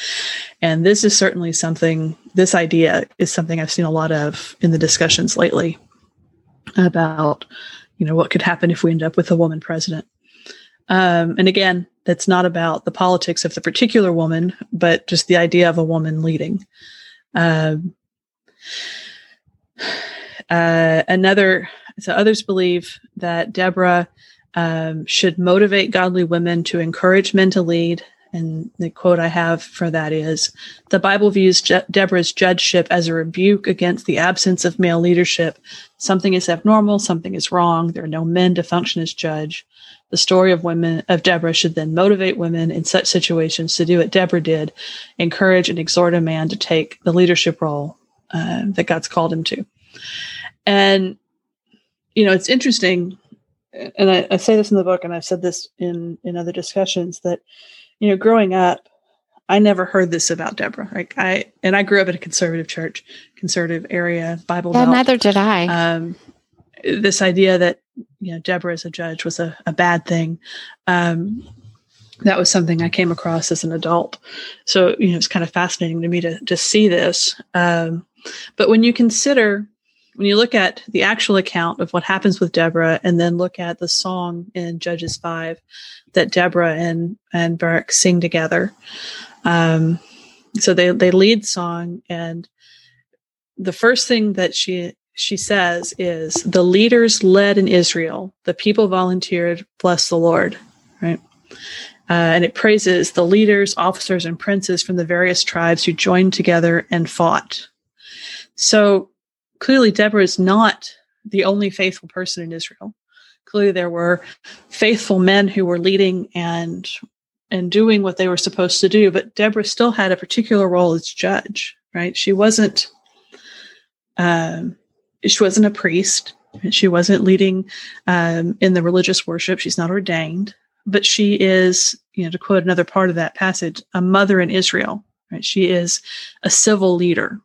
And this is certainly something, this idea is something I've seen a lot of in the discussions lately about, you know, what could happen if we end up with a woman president. Um, and again, that's not about the politics of the particular woman, but just the idea of a woman leading. Um, uh, another, so others believe that Deborah um, should motivate godly women to encourage men to lead. And the quote I have for that is The Bible views Je- Deborah's judgeship as a rebuke against the absence of male leadership. Something is abnormal, something is wrong. There are no men to function as judge. The story of women of Deborah should then motivate women in such situations to do what Deborah did, encourage and exhort a man to take the leadership role uh, that God's called him to. And you know, it's interesting, and I, I say this in the book, and I've said this in in other discussions that you know, growing up, I never heard this about Deborah. Like I and I grew up in a conservative church, conservative area, Bible. Yeah, belt. neither did I. Um, this idea that you know Deborah as a judge was a, a bad thing. Um, that was something I came across as an adult. So you know it's kind of fascinating to me to to see this. Um, but when you consider when you look at the actual account of what happens with Deborah, and then look at the song in Judges five that Deborah and and Barak sing together. Um, so they they lead song, and the first thing that she she says is the leaders led in Israel, the people volunteered, bless the Lord, right? Uh, and it praises the leaders, officers, and princes from the various tribes who joined together and fought. So clearly, Deborah is not the only faithful person in Israel. Clearly, there were faithful men who were leading and and doing what they were supposed to do. But Deborah still had a particular role as judge, right? She wasn't, um, she wasn't a priest. She wasn't leading um, in the religious worship. She's not ordained, but she is, you know, to quote another part of that passage, a mother in Israel. Right? She is a civil leader.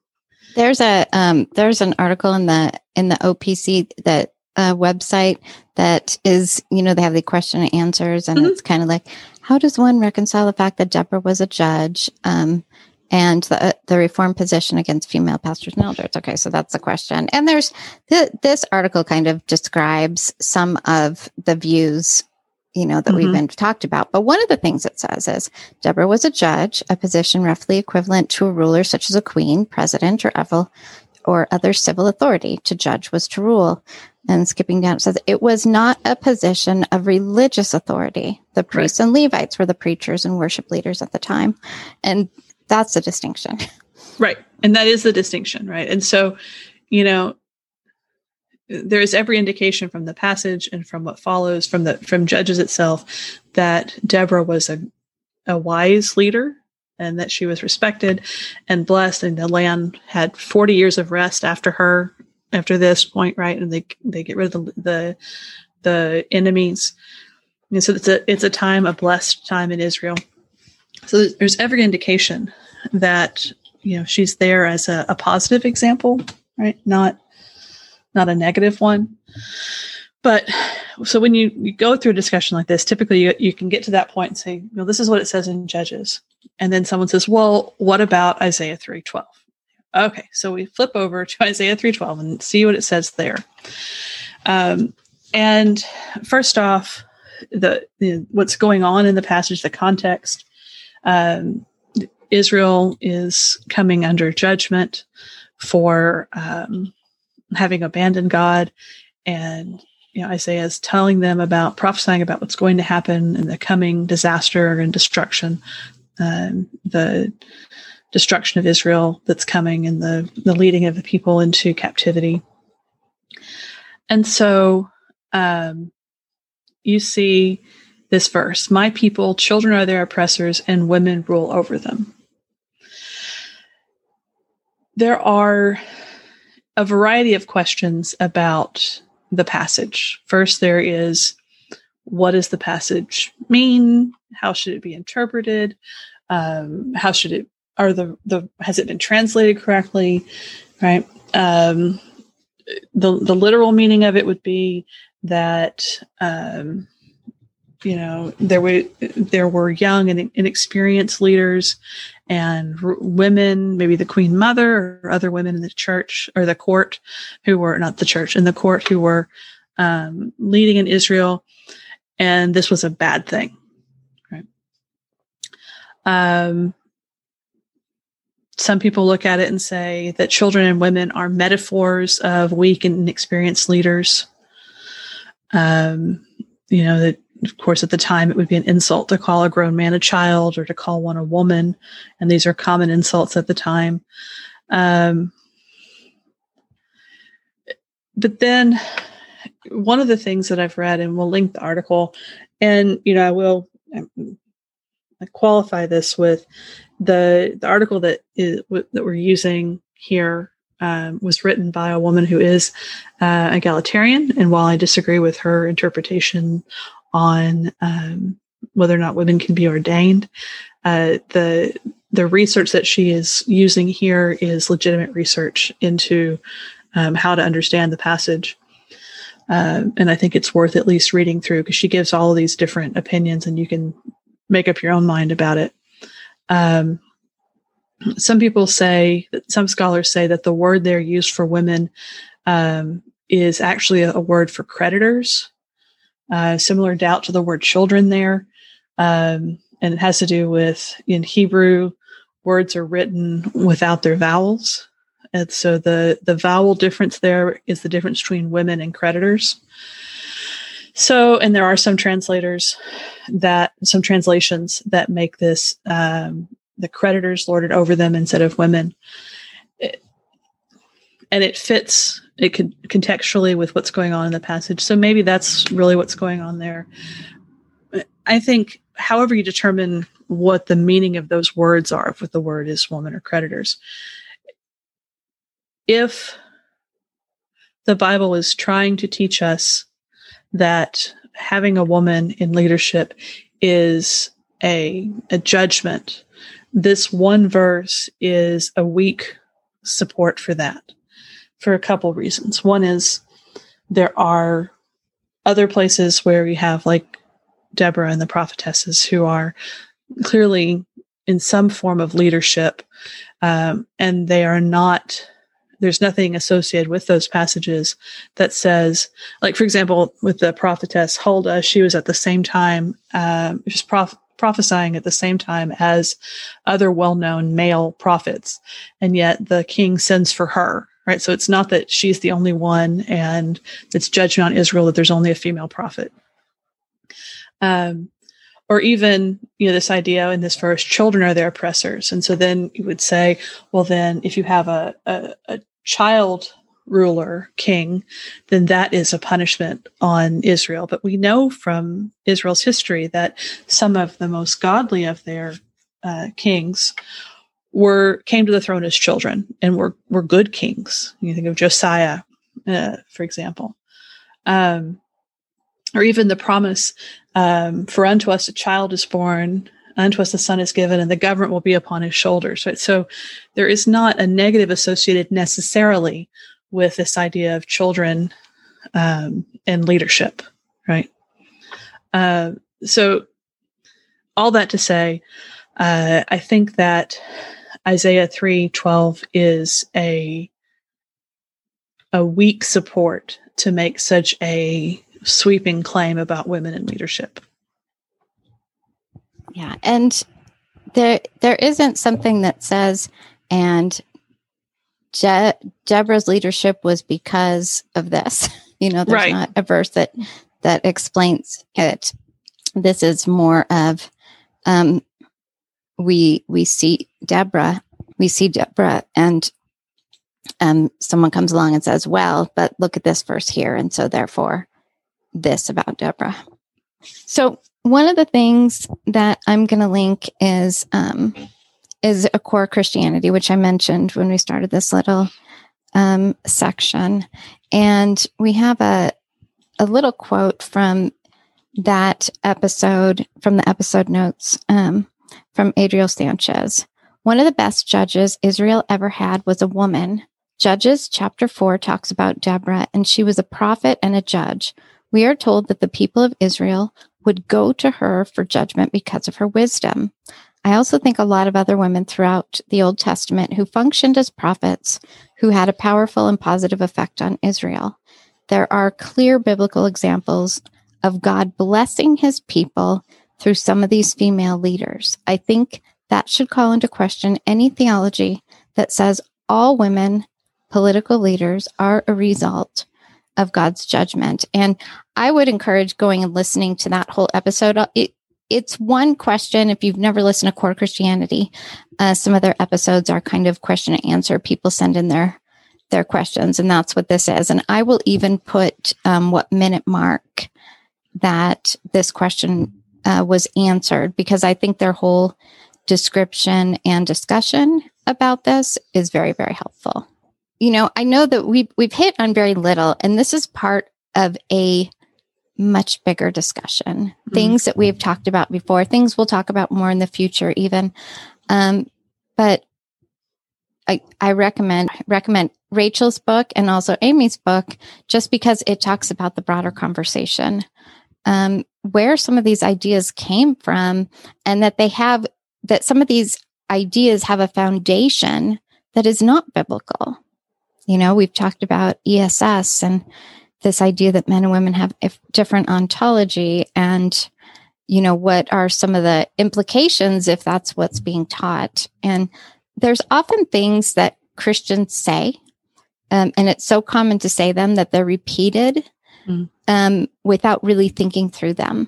There's a um, there's an article in the in the OPC that uh, website that is, you know, they have the question and answers, and mm-hmm. it's kind of like, how does one reconcile the fact that Deborah was a judge um, and the, uh, the reform position against female pastors and elders? Okay, so that's the question. And there's th- this article kind of describes some of the views you know, that mm-hmm. we've been talked about. But one of the things it says is Deborah was a judge, a position roughly equivalent to a ruler such as a queen, president, or evel, or other civil authority. To judge was to rule. And skipping down, it says it was not a position of religious authority. The priests right. and Levites were the preachers and worship leaders at the time. And that's the distinction. Right. And that is the distinction, right? And so, you know, there is every indication from the passage and from what follows from the from judges itself that deborah was a, a wise leader and that she was respected and blessed and the land had 40 years of rest after her after this point right? And they they get rid of the the, the enemies. And so it's a it's a time a blessed time in israel. So there's every indication that you know she's there as a, a positive example right? Not not a negative one. But so when you, you go through a discussion like this, typically you, you can get to that point and say, well, this is what it says in Judges. And then someone says, well, what about Isaiah 3.12? Okay, so we flip over to *laughs* Isaiah 3.12 and see what it says there. Um, and first off, the, the, what's going on in the passage, the context. Um, Israel is coming under judgment for um, having abandoned God. And you know, Isaiah is telling them about prophesying about what's going to happen in the coming disaster and destruction, um, the destruction of Israel that's coming and the, the leading of the people into captivity. And so um, you see this verse My people, children are their oppressors, and women rule over them. There are a variety of questions about the passage. First, there is what does the passage mean? How should it be interpreted? Um, how should it are the the has it been translated correctly? Right. Um, the the literal meaning of it would be that um, you know there were there were young and inexperienced leaders and r- women, maybe the queen mother or other women in the church or the court who were not the church in the court who were um, leading in Israel. And this was a bad thing. Right. Um, some people look at it and say that children and women are metaphors of weak and inexperienced leaders. Um, you know, that of course, at the time, it would be an insult to call a grown man a child or to call one a woman. And these are common insults at the time. Um, but then one of the things that I've read, and we'll link the article, and, you know, I will I qualify this with the, the article that is that we're using here um, was written by a woman who is uh, egalitarian. And while I disagree with her interpretation on um, whether or not women can be ordained. Uh, the the research that she is using here is legitimate research into um, how to understand the passage. Uh, and I think it's worth at least reading through because she gives all of these different opinions and you can make up your own mind about it. Um, some people say, some scholars say that the word there used for women um, is actually a, a, word for creditors. Uh, similar doubt to the word children there. Um, and it has to do with in Hebrew, words are written without their vowels. And so the, the vowel difference there is the difference between women and creditors. So, and there are some translators that, some translations that make this um, the creditors lorded over them instead of women. It, and it fits it could contextually with what's going on in the passage. So maybe that's really what's going on there. I think however you determine what the meaning of those words are, if the word is woman or creditors, if the Bible is trying to teach us that having a woman in leadership is a, a judgment, this one verse is a weak support for that for a couple reasons. One is there are other places where we have like Deborah and the prophetesses who are clearly in some form of leadership, um, and they are not. There's nothing associated with those passages that says, like for example, with the prophetess Huldah, she was at the same time, um, was prof- prophesying at the same time as other well-known male prophets, and yet the king sends for her right? So it's not that she's the only one and it's judgment on Israel that there's only a female prophet. Um, or even, you know, this idea in this verse, children are their oppressors. And so then you would say, well, then if you have a, a, a child ruler, king, then that is a punishment on Israel. But we know from Israel's history that some of the most godly of their uh, kings were came to the throne as children and were were good kings. You think of Josiah, uh, for example, um, or even the promise: um, "For unto us a child is born, unto us a son is given, and the government will be upon his shoulders." Right. So there is not a negative associated necessarily with this idea of children um, and leadership. Right. Uh, so all that to say, uh, I think that Isaiah 3:12 is a a weak support to make such a sweeping claim about women in leadership. Yeah, and there there isn't something that says and Je- Deborah's leadership was because of this. *laughs* You know, there's right. not a verse that that explains it. This is more of um, we we see Deborah, we see Deborah, and um, someone comes along and says, "Well, but look at this verse here," and so therefore, this about Deborah. So one of the things that I'm going to link is um, is a core Christianity, which I mentioned when we started this little um, section, and we have a a little quote from that episode from the episode notes um, from Adriel Sanchez. One of the best judges Israel ever had was a woman. Judges chapter 4 talks about Deborah, and she was a prophet and a judge. We are told that the people of Israel would go to her for judgment because of her wisdom. I also think a lot of other women throughout the Old Testament who functioned as prophets who had a powerful and positive effect on Israel. There are clear biblical examples of God blessing his people through some of these female leaders. I think that should call into question any theology that says all women political leaders are a result of God's judgment. And I would encourage going and listening to that whole episode. It, it's one question. If you've never listened to Core Christianity, uh, some of their episodes are kind of question and answer. People send in their their questions, and that's what this is. And I will even put um, what minute mark that this question uh, was answered because I think their whole description and discussion about this is very, very helpful. You know, I know that we've, we've hit on very little, and this is part of a much bigger discussion. Mm-hmm. Things that we've talked about before, things we'll talk about more in the future, even. Um, but I, I recommend recommend Rachel's book and also Aimee's book just because it talks about the broader conversation um, where some of these ideas came from and that they have that some of these ideas have a foundation that is not biblical. You know, we've talked about ESS and this idea that men and women have a different ontology and you know what are some of the implications if that's what's being taught and there's often things that christians say um, and it's so common to say them that they're repeated mm. Um, without really thinking through them.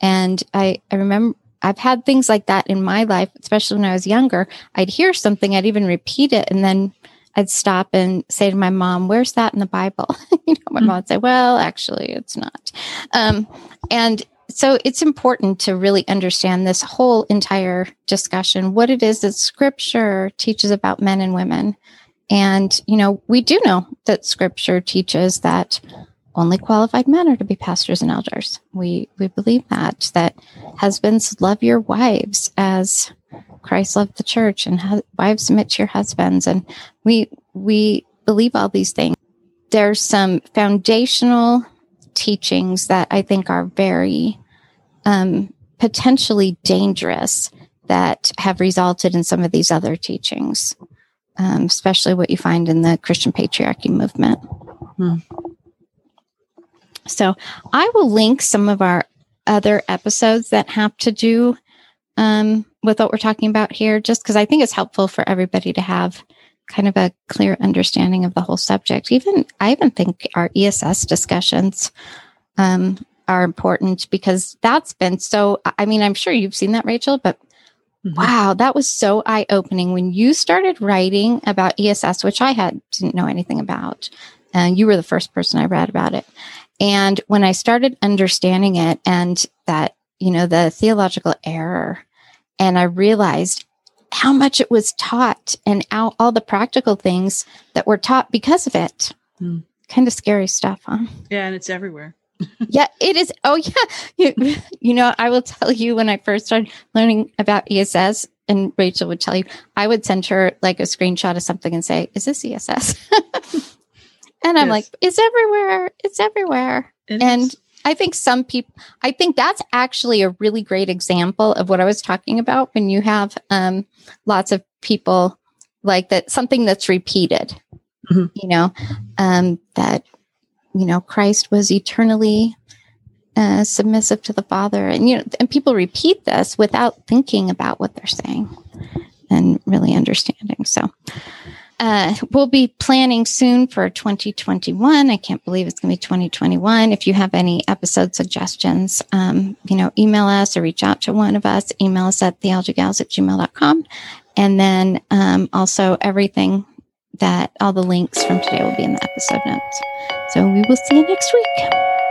And I, I remember I've had things like that in my life, especially when I was younger. I'd hear something, I'd even repeat it, and then I'd stop and say to my mom, "Where's that in the Bible?" *laughs* you know, my mm. mom would say, "Well, actually, it's not." Um, and so it's important to really understand this whole entire discussion, what it is that scripture teaches about men and women. And, you know, we do know that scripture teaches that only qualified men are to be pastors and elders. We we believe that that husbands love your wives as Christ loved the church, and hu- wives submit to your husbands. And we we believe all these things. There's some foundational teachings that I think are very um, potentially dangerous that have resulted in some of these other teachings, um, especially what you find in the Christian patriarchy movement. Hmm. So I will link some of our other episodes that have to do um, with what we're talking about here, just because I think it's helpful for everybody to have kind of a clear understanding of the whole subject. Even I even think our ESS discussions um, are important because that's been so. I mean, I'm sure you've seen that, Rachel, but Mhm. wow, that was so eye opening when you started writing about ESS, which I had didn't know anything about. And you were the first person I read about it. And when I started understanding it and that, you know, the theological error, and I realized how much it was taught and how, all the practical things that were taught because of it. Hmm. Kind of scary stuff, huh? Yeah, and it's everywhere. *laughs* yeah, it is. Oh, yeah. *laughs* You, you know, I will tell you when I first started learning about ESS, and Rachel would tell you, I would send her like a screenshot of something and say, Is this ESS? *laughs* and I'm Yes. like, It's everywhere. It's everywhere. It And is. I think some people, I think that's actually a really great example of what I was talking about when you have um, lots of people like that, something that's repeated, Mhm. you know, um, that, you know, Christ was eternally uh, submissive to the Father. And, you know, and people repeat this without thinking about what they're saying and really understanding. So, uh, we'll be planning soon for 2021. I can't believe it's going to be 2021. If you have any episode suggestions, um, you know, email us or reach out to one of us. Email us at theologicals at gmail.com. And then um, also everything that all the links from today will be in the episode notes. So we will see you next week.